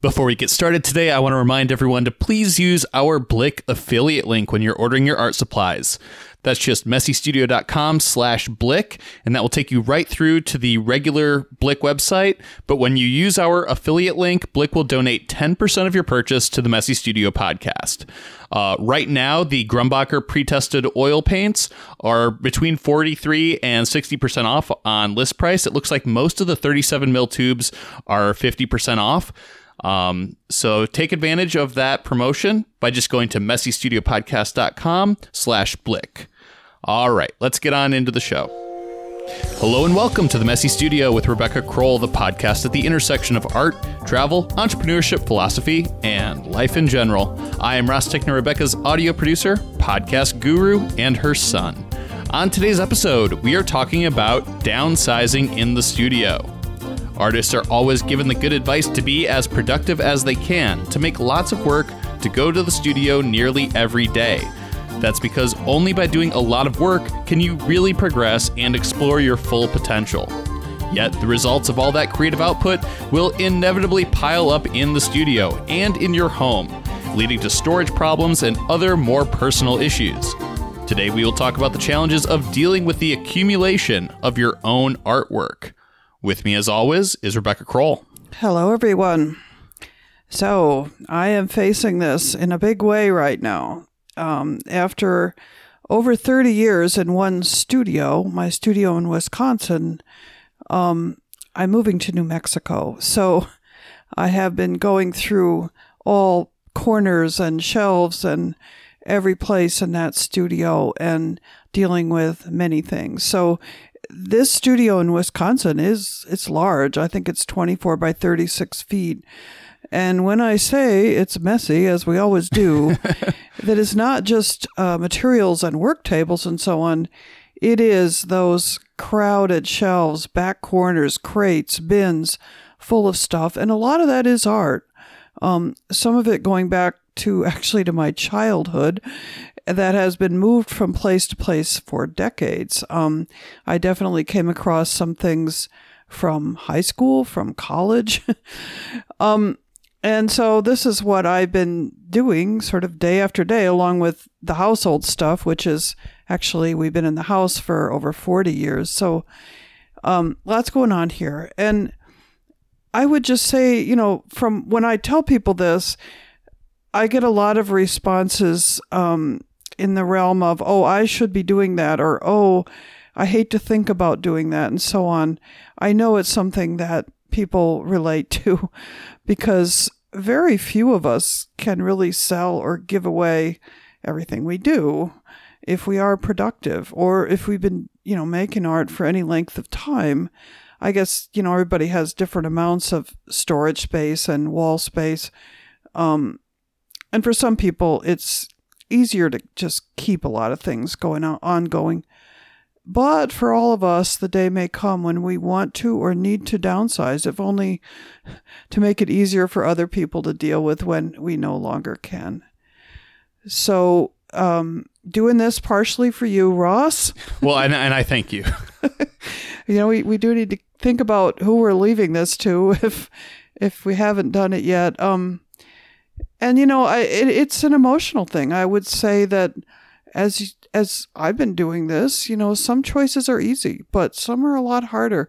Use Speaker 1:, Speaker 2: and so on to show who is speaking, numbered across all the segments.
Speaker 1: Before we get started today, I want to remind everyone to please use our Blick affiliate link when you're ordering your art supplies. That's just messystudio.com slash Blick, and that will take you right through to the regular Blick website. But when you use our affiliate link, Blick will donate 10% of your purchase to the Messy Studio podcast. Uh, right now, the Grumbacher pre-tested oil paints are between 43 and 60% off on list price. It looks like most of the 37 mil tubes are 50% off. Um, so take advantage of that promotion by just going to messystudiopodcast.com slash blick. All right, let's get on into the show. Hello and welcome to the Messy Studio with Rebecca Crowell, the podcast at the intersection of art, travel, entrepreneurship, philosophy, and life in general. I am Ross Tickner, Rebecca's audio producer, podcast guru, and her son. On today's episode, we are talking about downsizing in the studio. Artists are always given the good advice to be as productive as they can, to make lots of work, to go to the studio nearly every day. That's because only by doing a lot of work can you really progress and explore your full potential. Yet, the results of all that creative output will inevitably pile up in the studio and in your home, leading to storage problems and other more personal issues. Today, we will talk about the challenges of dealing with the accumulation of your own artwork. With me, as always, is Rebecca Crowell.
Speaker 2: Hello, everyone. So, I am facing this in a big way right now. Um, after over 30 years in one studio, my studio in Wisconsin, um, I'm moving to New Mexico. So, I have been going through all corners and shelves and every place in that studio and dealing with many things. So this studio in Wisconsin is it's large. I think it's 24 by 36 feet. And when I say it's messy, as we always do, that is not just uh, materials and work tables and so on. It is those crowded shelves, back corners, crates, bins full of stuff. And a lot of that is art. Um, some of it going back to actually to my childhood that has been moved from place to place for decades. Um, I definitely came across some things from high school, from college. um, and so this is what I've been doing sort of day after day, along with the household stuff, which is actually, we've been in the house for over 40 years. So um, lots going on here. And I would just say, you know, from when I tell people this, I get a lot of responses um, in the realm of, oh, I should be doing that, or oh, I hate to think about doing that, and so on. I know it's something that people relate to because very few of us can really sell or give away everything we do if we are productive or if we've been, you know, making art for any length of time. I guess, you know, everybody has different amounts of storage space and wall space. Um, and for some people, it's easier to just keep a lot of things going on ongoing. But for all of us, the day may come when we want to or need to downsize, if only to make it easier for other people to deal with when we no longer can. So, um, doing this partially for you, Ross.
Speaker 1: Well, and, and I thank you.
Speaker 2: you know, we, we do need to think about who we're leaving this to if if we haven't done it yet. Um, and you know, I, it, it's an emotional thing. I would say that as as I've been doing this, you know, some choices are easy, but some are a lot harder,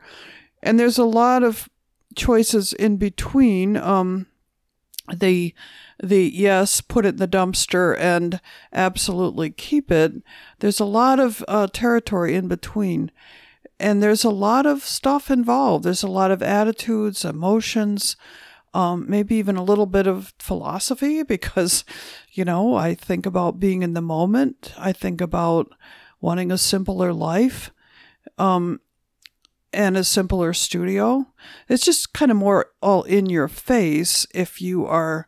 Speaker 2: and there's a lot of choices in between. Um, the the yes, put it in the dumpster and absolutely keep it. There's a lot of uh, territory in between, and there's a lot of stuff involved. There's a lot of attitudes, emotions um, maybe even a little bit of philosophy because, you know, I think about being in the moment. I think about wanting a simpler life um, and a simpler studio. It's just kind of more all in your face if you are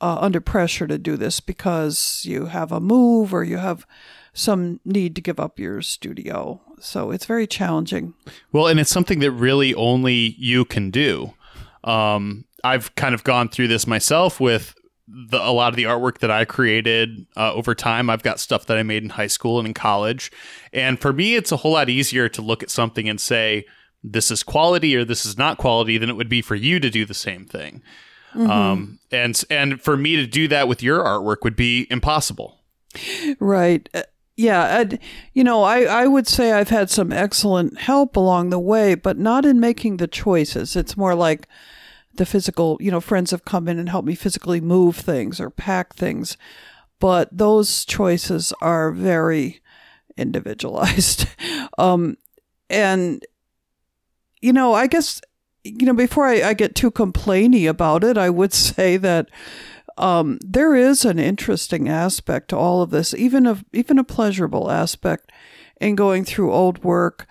Speaker 2: uh, under pressure to do this because you have a move or you have some need to give up your studio. So it's very challenging.
Speaker 1: Well, and it's something that really only you can do. Um, I've kind of gone through this myself with the, a lot of the artwork that I created uh, over time. I've got stuff that I made in high school and in college. And for me, it's a whole lot easier to look at something and say, this is quality or this is not quality than it would be for you to do the same thing. Um, and and for me to do that with your artwork would be impossible.
Speaker 2: Right. Uh, yeah. And, you know, I, I would say I've had some excellent help along the way, but not in making the choices. It's more like the physical, you know, friends have come in and helped me physically move things or pack things. But those choices are very individualized. um, and, you know, I guess, you know, before I, I get too complainy about it, I would say that um, there is an interesting aspect to all of this, even a even a pleasurable aspect in going through old work,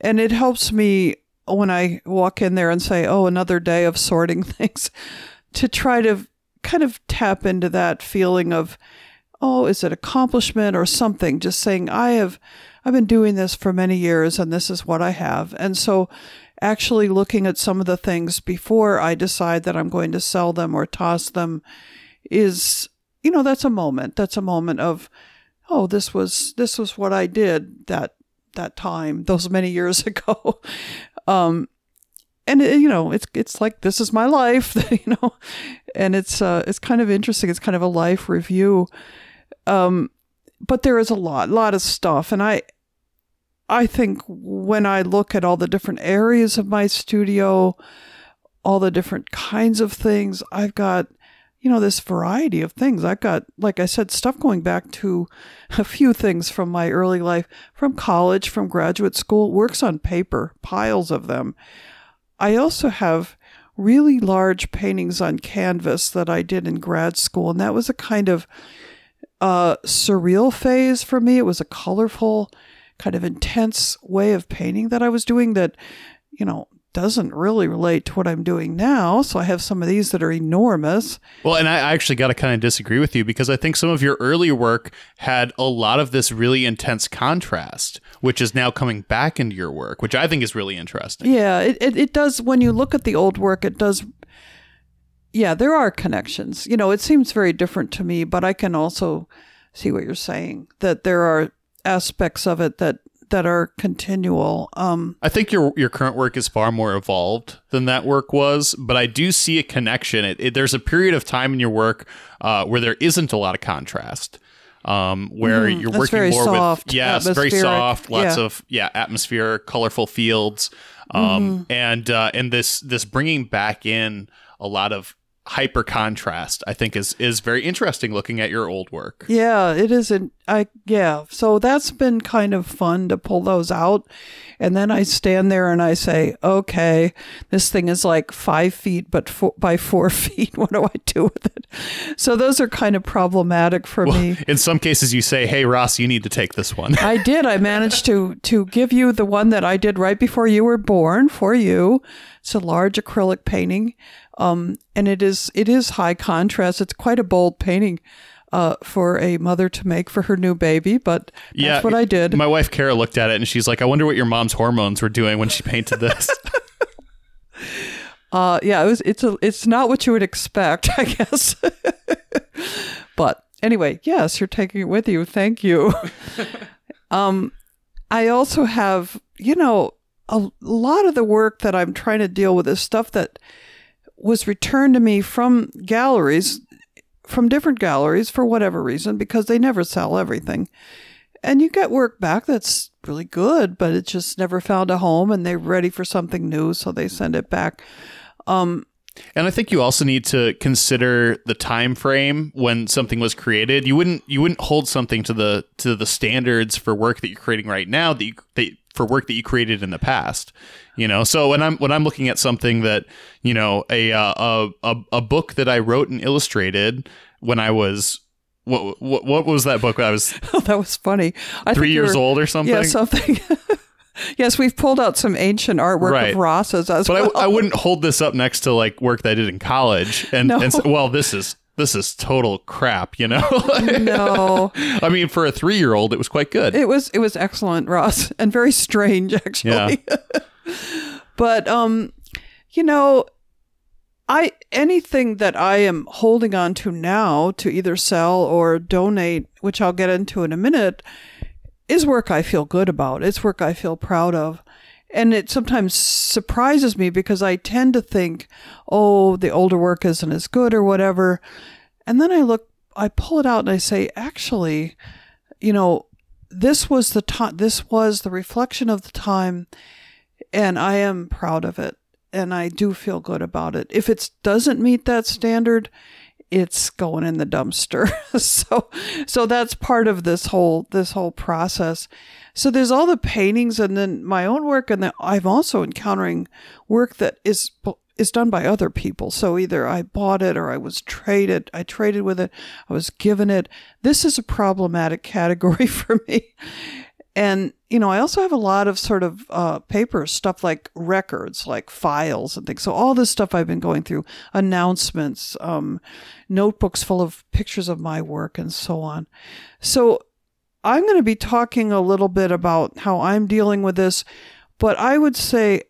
Speaker 2: and it helps me when I walk in there and say, "Oh, another day of sorting things," to try to kind of tap into that feeling of, "Oh, is it accomplishment or something?" Just saying, "I have, I've been doing this for many years, and this is what I have," and so. Actually, looking at some of the things before I decide that I'm going to sell them or toss them is you know that's a moment that's a moment of oh this was this was what i did that that time those many years ago. Um and it, you know it's it's like this is my life you know and it's uh it's kind of interesting. It's kind of a life review. Um but there is a lot a lot of stuff. And i i think when i look at all the different areas of my studio all the different kinds of things i've got you know, this variety of things. I've got, like I said, stuff going back to a few things from my early life, from college, from graduate school, works on paper, piles of them. I also have really large paintings on canvas that I did in grad school, and that was a kind of uh, surreal phase for me. It was a colorful, kind of intense way of painting that I was doing that, you know, doesn't really relate to what I'm doing now. So I have some of these that are enormous.
Speaker 1: Well, and I actually got to kind of disagree with you because I think some of your earlier work had a lot of this really intense contrast, which is now coming back into your work, which I think is really interesting.
Speaker 2: Yeah, it, it, it does. When you look at the old work, it does. Yeah, there are connections. You know, it seems very different to me, but I can also see what you're saying that there are aspects of it that that are continual. Um,
Speaker 1: I think your your current work is far more evolved than that work was, but I do see a connection. It, it, there's a period of time in your work uh, where there isn't a lot of contrast. Um, where mm, you're working more
Speaker 2: soft,
Speaker 1: with yes, very soft, lots yeah. of yeah, atmosphere, colorful fields, um, mm-hmm. and uh, and this this bringing back in a lot of hyper contrast i think is is very interesting looking at your old work.
Speaker 2: Yeah it isn't i yeah. So that's been kind of fun to pull those out. And then i stand there and i say okay this thing is like five feet but four, by four feet. What do i do with it? So those are kind of problematic for well, me.
Speaker 1: in some cases you say hey ross you need to take this one.
Speaker 2: I did. I managed to to give you the one that i did right before you were born for you. It's a large acrylic painting um, and it is it is high contrast. It's quite a bold painting uh, for a mother to make for her new baby, but that's yeah, what I did.
Speaker 1: My wife Kara looked at it and she's like, "I wonder what your mom's hormones were doing when she painted this."
Speaker 2: uh, yeah, it was. It's a. It's not what you would expect, I guess. but anyway, yes, you're taking it with you. Thank you. um, I also have, you know, a lot of the work that I'm trying to deal with is stuff that was returned to me from galleries, from different galleries for whatever reason, because they never sell everything. And you get work back that's really good, but it just never found a home and they're ready for something new, so they send it back. Um,
Speaker 1: and I think you also need to consider the time frame when something was created. You wouldn't you wouldn't hold something to the to the standards for work that you're creating right now that you, that for work that you created in the past you know so when i'm when i'm looking at something that you know a uh, a, a book that i wrote and illustrated when i was what what, what was that book i was
Speaker 2: oh, that was funny
Speaker 1: I three years old or something
Speaker 2: yeah something yes we've pulled out some ancient artwork right. of ross's as
Speaker 1: but
Speaker 2: well.
Speaker 1: I, I wouldn't hold this up next to like work that i did in college and, no. and say, well this is this is total crap, you know?
Speaker 2: no.
Speaker 1: I mean, for a three year old, it was quite good.
Speaker 2: It was it was excellent, Ross, and very strange actually. Yeah. but um, you know, I anything that I am holding on to now to either sell or donate, which I'll get into in a minute, is work I feel good about. It's work I feel proud of. And it sometimes surprises me because I tend to think, oh, the older work isn't as good or whatever. And then I look, I pull it out and I say, actually, you know, this was the time, this was the reflection of the time, and I am proud of it. And I do feel good about it. If it doesn't meet that standard, it's going in the dumpster. so so that's part of this whole this whole process. So there's all the paintings and then my own work and then I'm also encountering work that is is done by other people. So either I bought it or I was traded, I traded with it, I was given it. This is a problematic category for me. And, you know, I also have a lot of sort of uh, paper stuff like records, like files and things. So all this stuff I've been going through, announcements, um, notebooks full of pictures of my work and so on. So I'm going to be talking a little bit about how I'm dealing with this, but I would say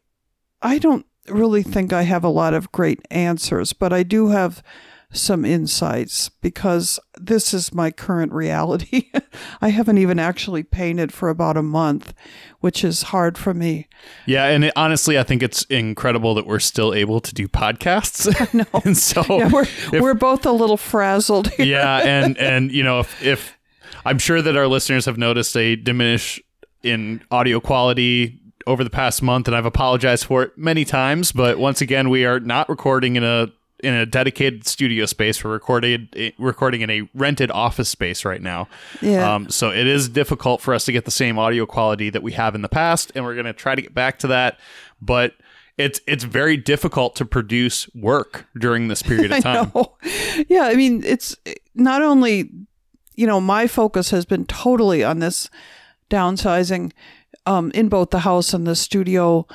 Speaker 2: I don't really think I have a lot of great answers, but I do have some insights because this is my current reality. I haven't even actually painted for about a month, which is hard for me.
Speaker 1: Yeah, and it, honestly, I think it's incredible that we're still able to do podcasts.
Speaker 2: I know.
Speaker 1: and so
Speaker 2: Yeah, we're
Speaker 1: if-
Speaker 2: we're both a little frazzled here.
Speaker 1: yeah, and and you know if, if I'm sure that our listeners have noticed a diminish in audio quality over the past month, and I've apologized for it many times. But once again, we are not recording in a in a dedicated studio space. We're recorded recording in a rented office space right now.
Speaker 2: Yeah.
Speaker 1: Um, so it is difficult for us to get the same audio quality that we have in the past, and we're going to try to get back to that. But it's it's very difficult to produce work during this period of time.
Speaker 2: know. Yeah, I mean, it's not only, you know, my focus has been totally on this downsizing um, in both the house and the studio.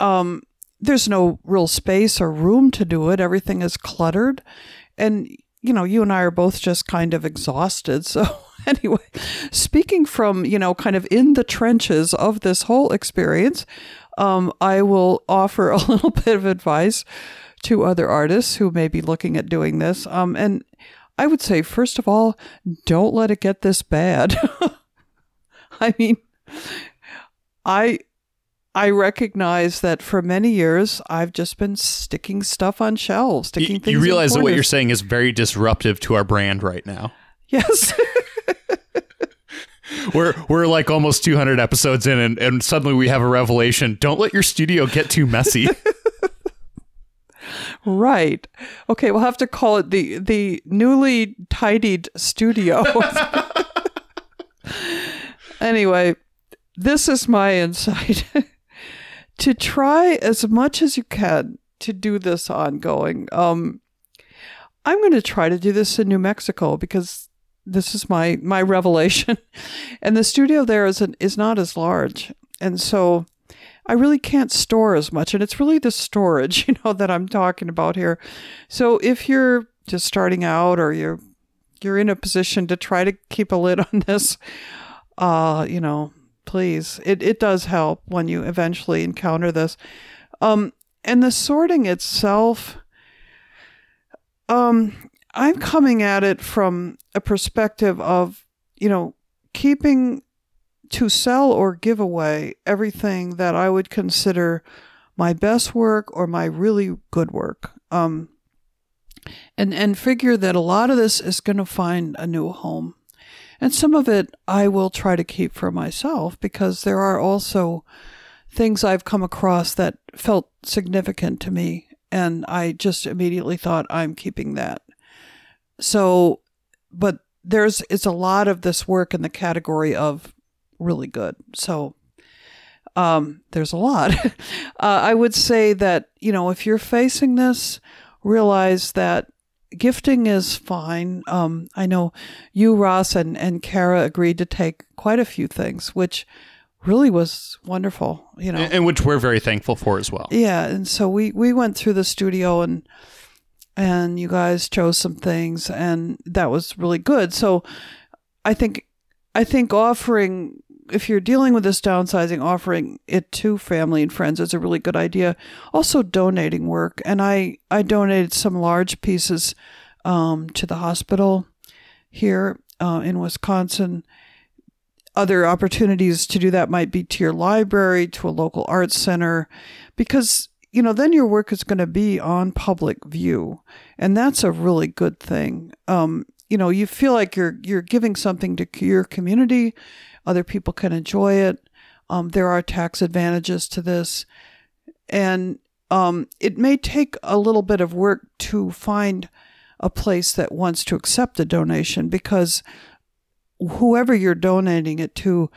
Speaker 2: Um, there's no real space or room to do it. Everything is cluttered. And, you know, you and I are both just kind of exhausted. So, anyway, speaking from, you know, kind of in the trenches of this whole experience, um, I will offer a little bit of advice to other artists who may be looking at doing this. Um, and I would say, first of all, don't let it get this bad. I mean, I I recognize that for many years I've just been sticking stuff on shelves, sticking
Speaker 1: You,
Speaker 2: things.
Speaker 1: you realize that what you're saying is very disruptive to our brand right now.
Speaker 2: Yes.
Speaker 1: We're we're like almost 200 episodes in, and, and suddenly we have a revelation. Don't let your studio get too messy.
Speaker 2: right. Okay, we'll have to call it the the newly tidied studio. anyway, this is my insight. To try as much as you can to do this ongoing. Um I'm going to try to do this in New Mexico because this is my my revelation. and the studio there is an, is not as large. And so I really can't store as much and it's really the storage, you know, that I'm talking about here. So if you're just starting out or you're you're in a position to try to keep a lid on this, uh, you know, please. It it does help when you eventually encounter this. Um and the sorting itself um I'm coming at it from a perspective of, you know, keeping to sell or give away everything that I would consider my best work or my really good work. Um, and and figure that a lot of this is going to find a new home. And some of it I will try to keep for myself because there are also things I've come across that felt significant to me and I just immediately thought I'm keeping that. So, but there's it's a lot of this work in the category of really good. So, um, there's a lot. uh, I would say that you know if you're facing this, realize that gifting is fine. Um, I know you, Ross, and and Kara agreed to take quite a few things, which really was wonderful. You know,
Speaker 1: and which we're very thankful for as well.
Speaker 2: yeah, and so we we went through the studio and and you guys chose some things and that was really good. So I think I think offering if you're dealing with this downsizing, offering it to family and friends is a really good idea. Also donating work. And I, I donated some large pieces um, to the hospital here uh, in Wisconsin. other opportunities to do that might be to your library, to a local arts center, because you know then your work is going to be on public view, and that's a really good thing. Um, you know, you feel like you're you're giving something to your community, other people can enjoy it. Um, there are tax advantages to this, and um, it may take a little bit of work to find a place that wants to accept a donation because whoever you're donating it to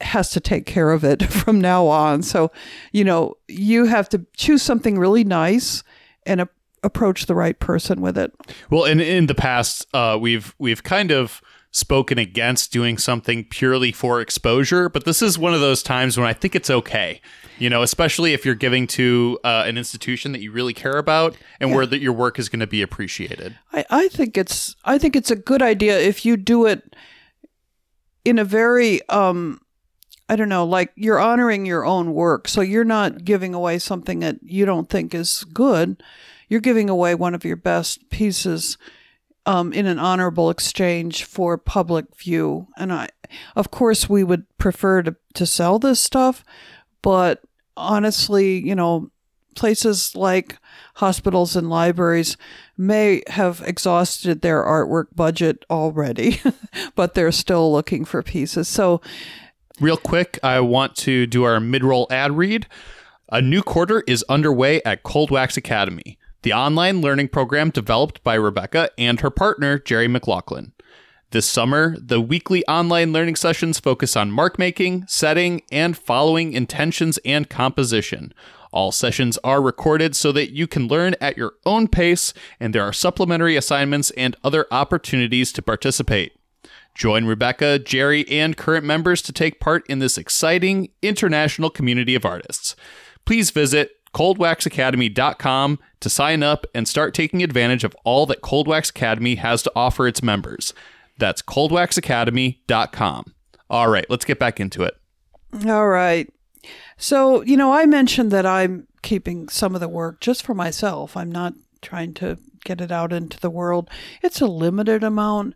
Speaker 2: has to take care of it from now on. So, you know, you have to choose something really nice and a- approach the right person with it.
Speaker 1: Well, and in the past, uh, we've we've kind of spoken against doing something purely for exposure, but this is one of those times when I think it's okay. You know, especially if you're giving to uh, an institution that you really care about and
Speaker 2: Yeah.
Speaker 1: where that your work is going to be appreciated.
Speaker 2: I, I think it's I think it's a good idea if you do it in a very um I don't know, like you're honoring your own work. So you're not giving away something that you don't think is good. You're giving away one of your best pieces um, in an honorable exchange for public view. And I, of course, we would prefer to, to sell this stuff, but honestly, you know, places like hospitals and libraries may have exhausted their artwork budget already, but they're still looking for pieces. So,
Speaker 1: Real quick, I want to do our mid roll ad read. A new quarter is underway at Cold Wax Academy, the online learning program developed by Rebecca and her partner, Jerry McLaughlin. This summer, the weekly online learning sessions focus on mark making, setting, and following intentions and composition. All sessions are recorded so that you can learn at your own pace, and there are supplementary assignments and other opportunities to participate. Join Rebecca, Jerry, and current members to take part in this exciting international community of artists. Please visit coldwaxacademy.com to sign up and start taking advantage of all that Cold Wax Academy has to offer its members. That's coldwaxacademy.com. All right, let's get back into it.
Speaker 2: all right. So, you know, I mentioned that I'm keeping some of the work just for myself. I'm not trying to get it out into the world. It's a limited amount,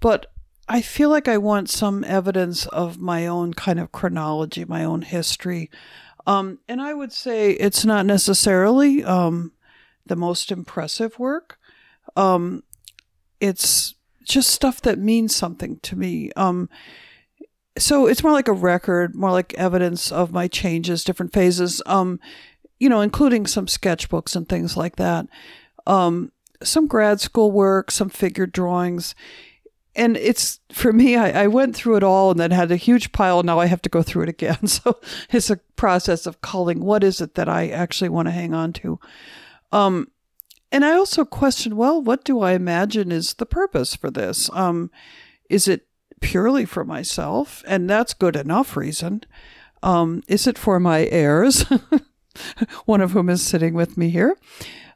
Speaker 2: but I feel like I want some evidence of my own kind of chronology, my own history. Um, and I would say it's not necessarily um, the most impressive work. Um, it's just stuff that means something to me. Um, so it's more like a record, more like evidence of my changes, different phases. Um, you know, including some sketchbooks and things like that. Um, some grad school work, some figure drawings. And it's for me, I, I went through it all and then had a huge pile. Now I have to go through it again. So it's a process of culling what is it that I actually want to hang on to. Um, and I also question, well, what do I imagine is the purpose for this? Um, is it purely for myself? And that's good enough reason. Um, is it for my heirs? One of whom is sitting with me here.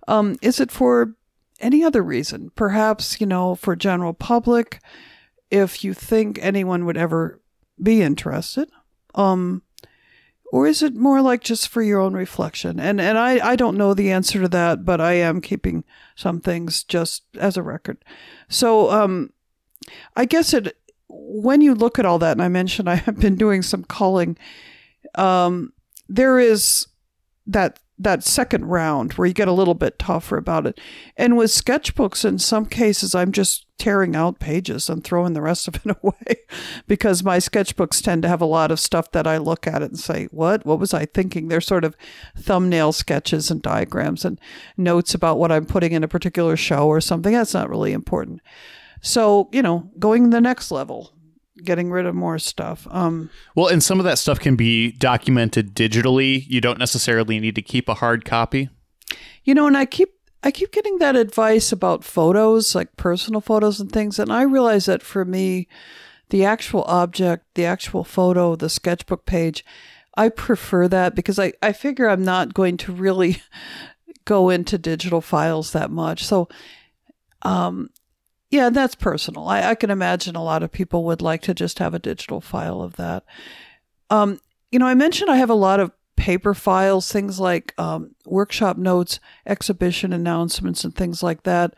Speaker 2: Um, is it for any other reason? Perhaps, you know, for general public, if you think anyone would ever be interested. Um, or is it more like just for your own reflection? And and I, I don't know the answer to that, but I am keeping some things just as a record. So um, I guess it when you look at all that, and I mentioned I have been doing some culling. Um, there is that that second round where you get a little bit tougher about it. And with sketchbooks, in some cases, I'm just tearing out pages and throwing the rest of it away because my sketchbooks tend to have a lot of stuff that I look at it and say, "What? What was I thinking?" They're sort of thumbnail sketches and diagrams and notes about what I'm putting in a particular show or something. That's not really important. So you know, going the next level, getting rid of more stuff. Um,
Speaker 1: Well, and some of that stuff can be documented digitally. You don't necessarily need to keep a hard copy.
Speaker 2: You know, and I keep I keep getting that advice about photos, like personal photos and things, and I realize that for me, the actual object, the actual photo, the sketchbook page, I prefer that because I, I figure I'm not going to really go into digital files that much. So um yeah, that's personal. I, I can imagine a lot of people would like to just have a digital file of that. Um, you know, I mentioned I have a lot of paper files, things like um, workshop notes, exhibition announcements, and things like that.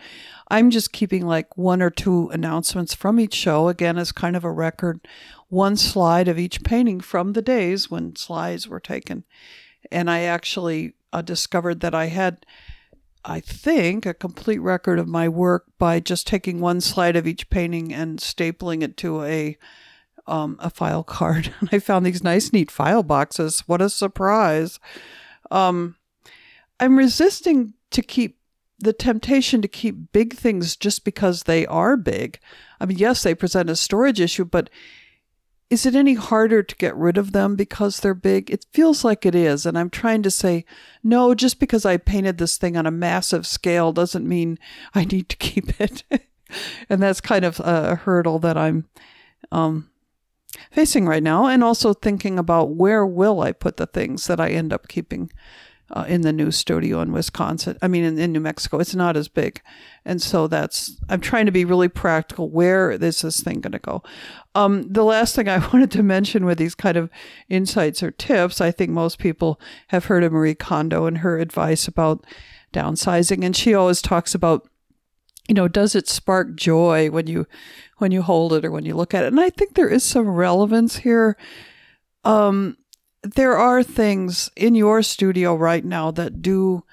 Speaker 2: I'm just keeping like one or two announcements from each show, again, as kind of a record, one slide of each painting from the days when slides were taken. And I actually uh, discovered that I had, I think, a complete record of my work by just taking one slide of each painting and stapling it to a um, a file card. And I found these nice, neat file boxes. What a surprise! Um, I'm resisting to keep the temptation to keep big things just because they are big. I mean, yes, they present a storage issue, but is it any harder to get rid of them because they're big? It feels like it is. And I'm trying to say, no, just because I painted this thing on a massive scale doesn't mean I need to keep it. and that's kind of a hurdle that I'm um, facing right now. And also thinking about where will I put the things that I end up keeping uh, in the new studio in Wisconsin. I mean, in, in, New Mexico, it's not as big, and so that's I'm trying to be really practical. Where is this thing going to go? Um, the last thing I wanted to mention with these kind of insights or tips, I think most people have heard of Marie Kondo and her advice about downsizing, and she always talks about you know does it spark joy when you when you hold it or when you look at it and i think there is some relevance here um there are things in your studio right now that do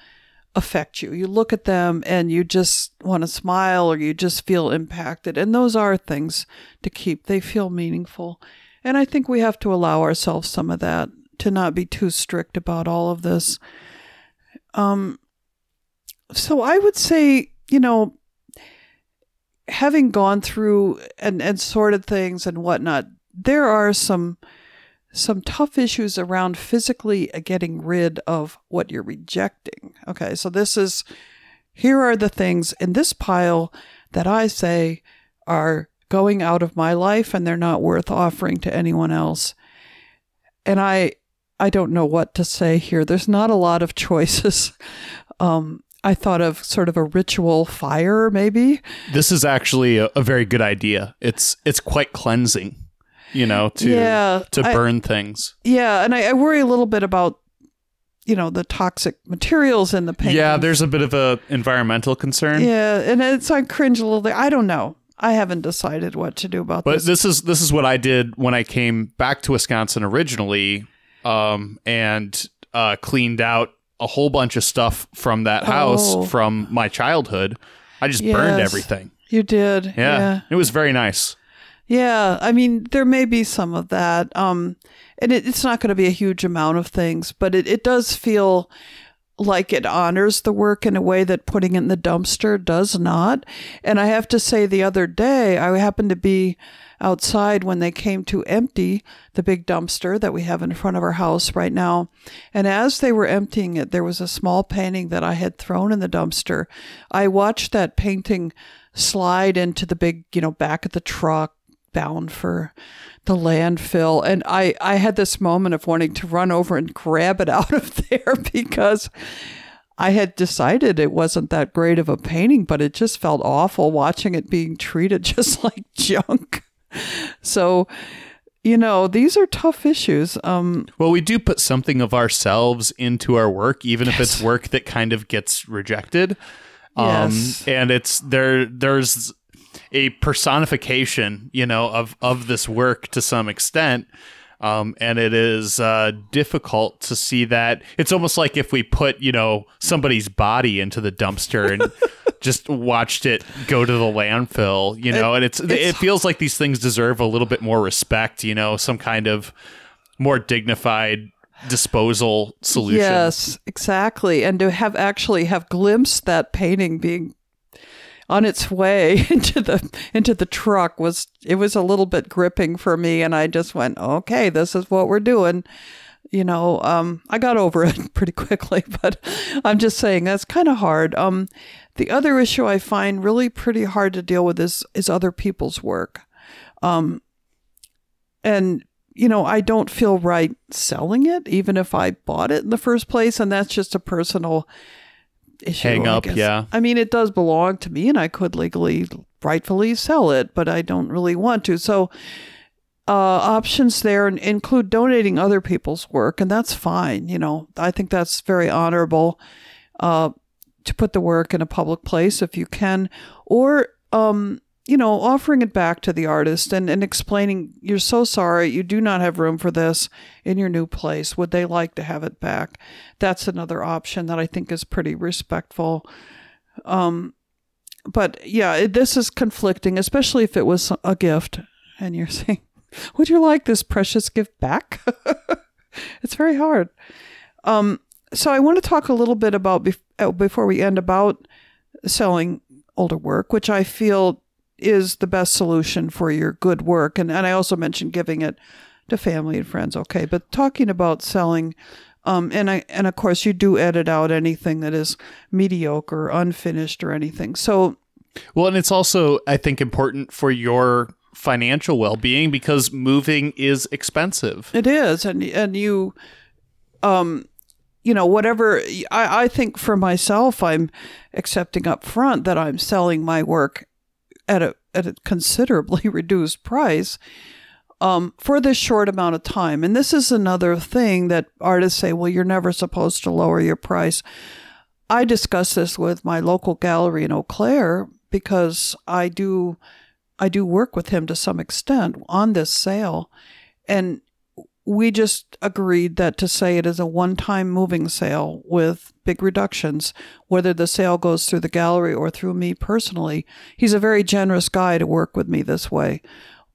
Speaker 2: affect you. You look at them and you just want to smile or you just feel impacted. And those are things to keep. They feel meaningful. And I think we have to allow ourselves some of that to not be too strict about all of this. Um, so I would say, you know, having gone through and, and sorted things and whatnot, there are some some tough issues around physically getting rid of what you're rejecting. Okay, so this is here are the things in this pile that I say are going out of my life and they're not worth offering to anyone else. And I I don't know what to say here. There's not a lot of choices. Um, I thought of sort of a ritual fire, maybe.
Speaker 1: This is actually a, a very good idea. It's it's quite cleansing you know, to yeah, to burn
Speaker 2: I,
Speaker 1: things.
Speaker 2: Yeah, and I, I, worry a little bit about you know the toxic materials in the paint.
Speaker 1: Yeah, there's a bit of a environmental concern.
Speaker 2: Yeah, and it's I cringe a little bit. I don't know. I haven't decided what to do about
Speaker 1: but
Speaker 2: this.
Speaker 1: But this is this is what I did when I came back to Wisconsin originally, um, and uh, cleaned out a whole bunch of stuff from that house oh. from my childhood. I just yes, burned everything.
Speaker 2: You did. Yeah, yeah.
Speaker 1: It was very nice.
Speaker 2: Yeah, I mean, there may be some of that. Um, and it, it's not going to be a huge amount of things, but it, it does feel like it honors the work in a way that putting it in the dumpster does not. And I have to say, the other day, I happened to be outside when they came to empty the big dumpster that we have in front of our house right now. And as they were emptying it, there was a small painting that I had thrown in the dumpster. I watched that painting slide into the big, you know, back of the truck bound for the landfill. And I, I had this moment of wanting to run over and grab it out of there because I had decided it wasn't that great of a painting, but it just felt awful watching it being treated just like junk. So, you know, these are tough issues. Um,
Speaker 1: well, we do put something of ourselves into our work, even yes. if it's work that kind of gets rejected. Um, yes. and it's there, there's a personification, you know, of of this work to some extent. Um, and it is uh, difficult to see that. It's almost like if we put, you know, somebody's body into the dumpster and just watched it go to the landfill, you know, it, and it's, it's it feels like these things deserve a little bit more respect, you know, some kind of more dignified disposal solution.
Speaker 2: Yes, exactly. And to have actually have glimpsed that painting being on its way into the into the truck was it was a little bit gripping for me and I just went, "Okay, this is what we're doing." You know, um, I got over it pretty quickly, but I'm just saying that's kind of hard. Um, the other issue I find really pretty hard to deal with is is other people's work. Um, and you know, I don't feel right selling it, even if I bought it in the first place, and that's just a personal issue.
Speaker 1: Hang up, yeah.
Speaker 2: I mean, it does belong to me, and I could legally, rightfully sell it, but I don't really want to. So, uh, options there include donating other people's work, and that's fine. You know, I think that's very honorable uh, to put the work in a public place if you can, or um, you know, offering it back to the artist and, and explaining, you're so sorry, you do not have room for this in your new place. Would they like to have it back? That's another option that I think is pretty respectful. Um, but yeah, it, this is conflicting, especially if it was a gift and you're saying, would you like this precious gift back? it's very hard. Um, so I want to talk a little bit about, uh, before we end, about selling older work, which I feel is the best solution for your good work. And, and I also mentioned giving it to family and friends. Okay. But talking about selling, um, and I, and of course you do edit out anything that is mediocre, unfinished or anything. So,
Speaker 1: well, and it's also, I think, important for your financial well-being because moving is expensive.
Speaker 2: It is. And, and you, um, you know, whatever I, I think for myself, I'm accepting up front that I'm selling my work at a at a considerably reduced price um, for this short amount of time. And this is another thing that artists say, well, you're never supposed to lower your price. I discuss this with my local gallery in Eau Claire because I do I do work with him to some extent on this sale. And we just agreed that to say it is a one time moving sale with big reductions, whether the sale goes through the gallery or through me personally. He's a very generous guy to work with me this way.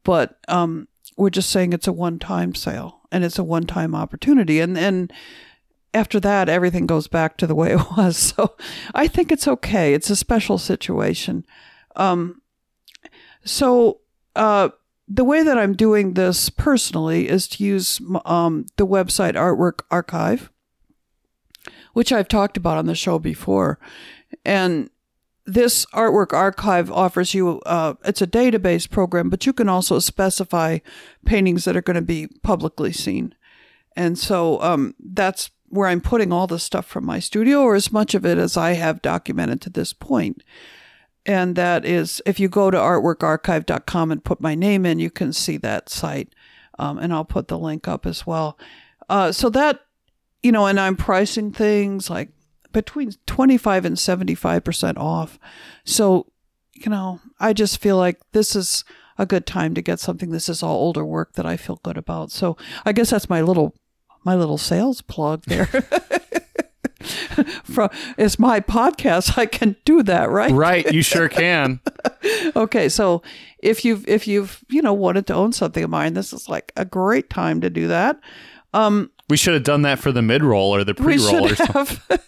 Speaker 2: But um, we're just saying it's a one time sale and it's a one time opportunity. And, and after that, everything goes back to the way it was. So I think it's okay. It's a special situation. Um, so, uh, the way that I'm doing this personally is to use um, the website Artwork Archive, which I've talked about on the show before. And this artwork archive offers you uh, it's a database program but you can also specify paintings that are going to be publicly seen and so um, that's where i'm putting all the stuff from my studio or as much of it as i have documented to this point and that is if you go to artworkarchive.com and put my name in, you can see that site. Um, and I'll put the link up as well. Uh, so that, you know, and I'm pricing things like between 25 and 75% off. So, you know, I just feel like this is a good time to get something. This is all older work that I feel good about. So I guess that's my little, my little sales plug there. from it's my podcast i can do that right?
Speaker 1: Right you sure can.
Speaker 2: Okay so if you've if you've you know wanted to own something of mine this is like a great time to do that. Um
Speaker 1: we should have done that for the mid-roll or the pre-roll or something.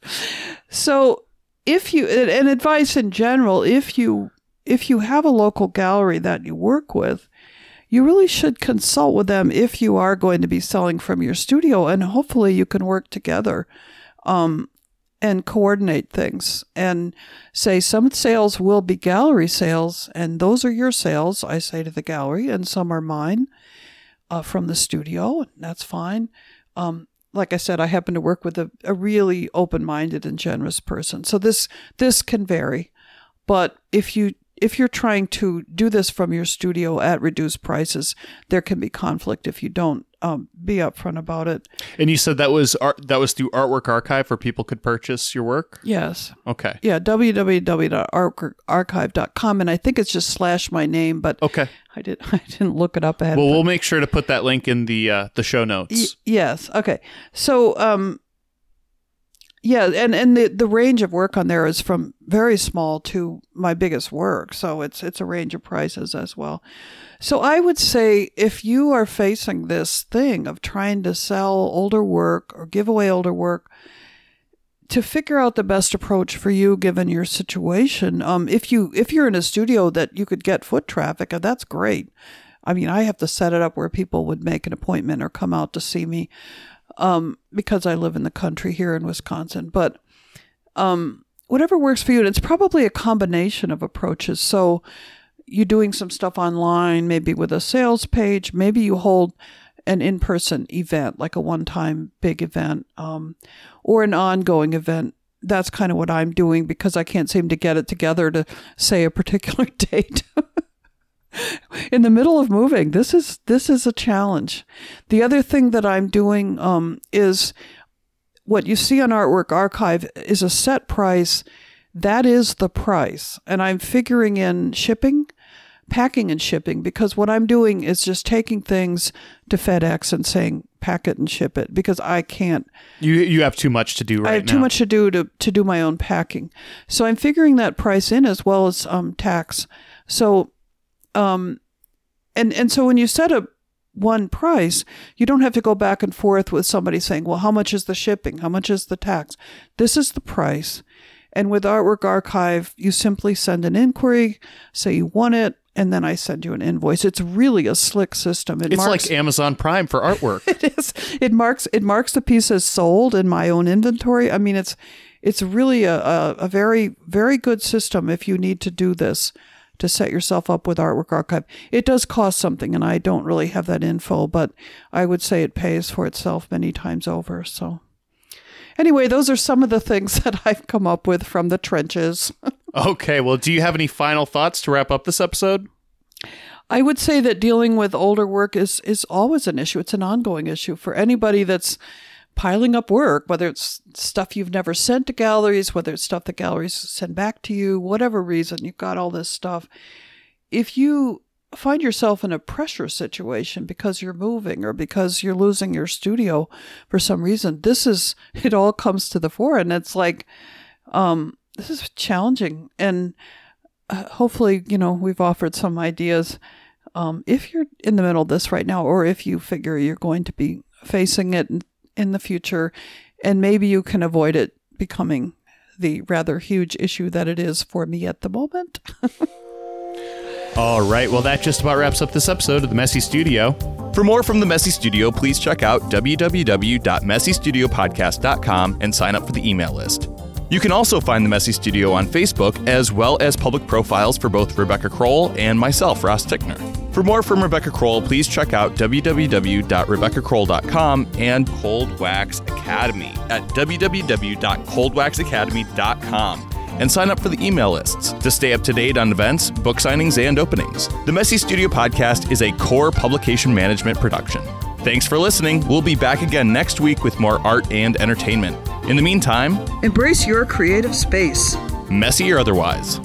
Speaker 2: so if you and advice in general if you if you have a local gallery that you work with you really should consult with them if you are going to be selling from your studio and hopefully you can work together um, and coordinate things and say some sales will be gallery sales and those are your sales i say to the gallery and some are mine uh, from the studio that's fine. Um, like i said i happen to work with a, a really open-minded and generous person. So this this can vary. But if you if you're trying to do this from your studio at reduced prices, there can be conflict if you don't um, be upfront about it.
Speaker 1: And you said that was art, that was through Artwork Archive, where people could purchase your work.
Speaker 2: Yes.
Speaker 1: Okay.
Speaker 2: Yeah. www.artworkarchive.com, and I think it's just slash my name, but
Speaker 1: okay.
Speaker 2: I did I didn't look it up ahead.
Speaker 1: Well, we'll make sure to put that link in the uh, the show notes. Y-
Speaker 2: yes. Okay. So um, yeah, and, and the, the range of work on there is from very small to my biggest work. So it's it's a range of prices as well. So I would say if you are facing this thing of trying to sell older work or give away older work, to figure out the best approach for you given your situation, um, if you if you're in a studio that you could get foot traffic, that's great. I mean, I have to set it up where people would make an appointment or come out to see me um, because I live in the country here in Wisconsin. But um, whatever works for you, and it's probably a combination of approaches. So you're doing some stuff online, maybe with a sales page, maybe you hold an in-person event, like a one-time big event, um, or an ongoing event. That's kind of what I'm doing because I can't seem to get it together to say a particular date. in the middle of moving. This is this is a challenge. The other thing that I'm doing um, is what you see on Artwork Archive is a set price. That is the price, and I'm figuring in shipping, packing, and shipping because what I'm doing is just taking things to FedEx and saying pack it and ship it because I can't
Speaker 1: You you have too much to do right
Speaker 2: I have
Speaker 1: now.
Speaker 2: too much to do to, to do my own packing. So I'm figuring that price in as well as um, tax. So, um, and and so when you set a one price, you don't have to go back and forth with somebody saying, "Well, how much is the shipping? How much is the tax?" This is the price. And with Artwork Archive, you simply send an inquiry, say you want it, and then I send you an invoice. It's really a slick system. It
Speaker 1: It's
Speaker 2: marks-
Speaker 1: like Amazon Prime for artwork.
Speaker 2: it is. It marks it marks the piece as sold in my own inventory. I mean, it's it's really a, a, a very very good system if you need to do this to set yourself up with Artwork Archive. It does cost something, and I don't really have that info, but I would say it pays for itself many times over. So. Anyway, those are some of the things that I've come up with from the trenches.
Speaker 1: okay, well, do you have any final thoughts to wrap up this episode?
Speaker 2: I would say that dealing with older work is is always an issue. It's an ongoing issue for anybody that's piling up work, whether it's stuff you've never sent to galleries, whether it's stuff that galleries send back to you, whatever reason, you've got all this stuff. If you find yourself in a pressure situation because you're moving or because you're losing your studio for some reason, this is it all comes to the fore and it's like um this is challenging and uh, hopefully, you know, we've offered some ideas. Um, if you're in the middle of this right now, or if you figure you're going to be facing it in the future, and maybe you can avoid it becoming the rather huge issue that it is for me at the moment.
Speaker 1: All right, well, that just about wraps up this episode of The Messy Studio. For more from The Messy Studio, please check out www.messystudiopodcast.com and sign up for the email list. You can also find The Messy Studio on Facebook, as well as public profiles for both Rebecca Crowell and myself, Ross Tickner. For more from Rebecca Crowell, please check out www.rebeccacrowell.com and Cold Wax Academy at www.coldwaxacademy.com and sign up for the email lists to stay up to date on events, book signings, and openings. The Messy Studio podcast is a core publication management production. Thanks for listening. We'll be back again next week with more art and entertainment. In the meantime,
Speaker 2: Embrace your creative space.
Speaker 1: messy or otherwise.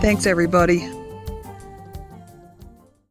Speaker 2: Thanks, everybody.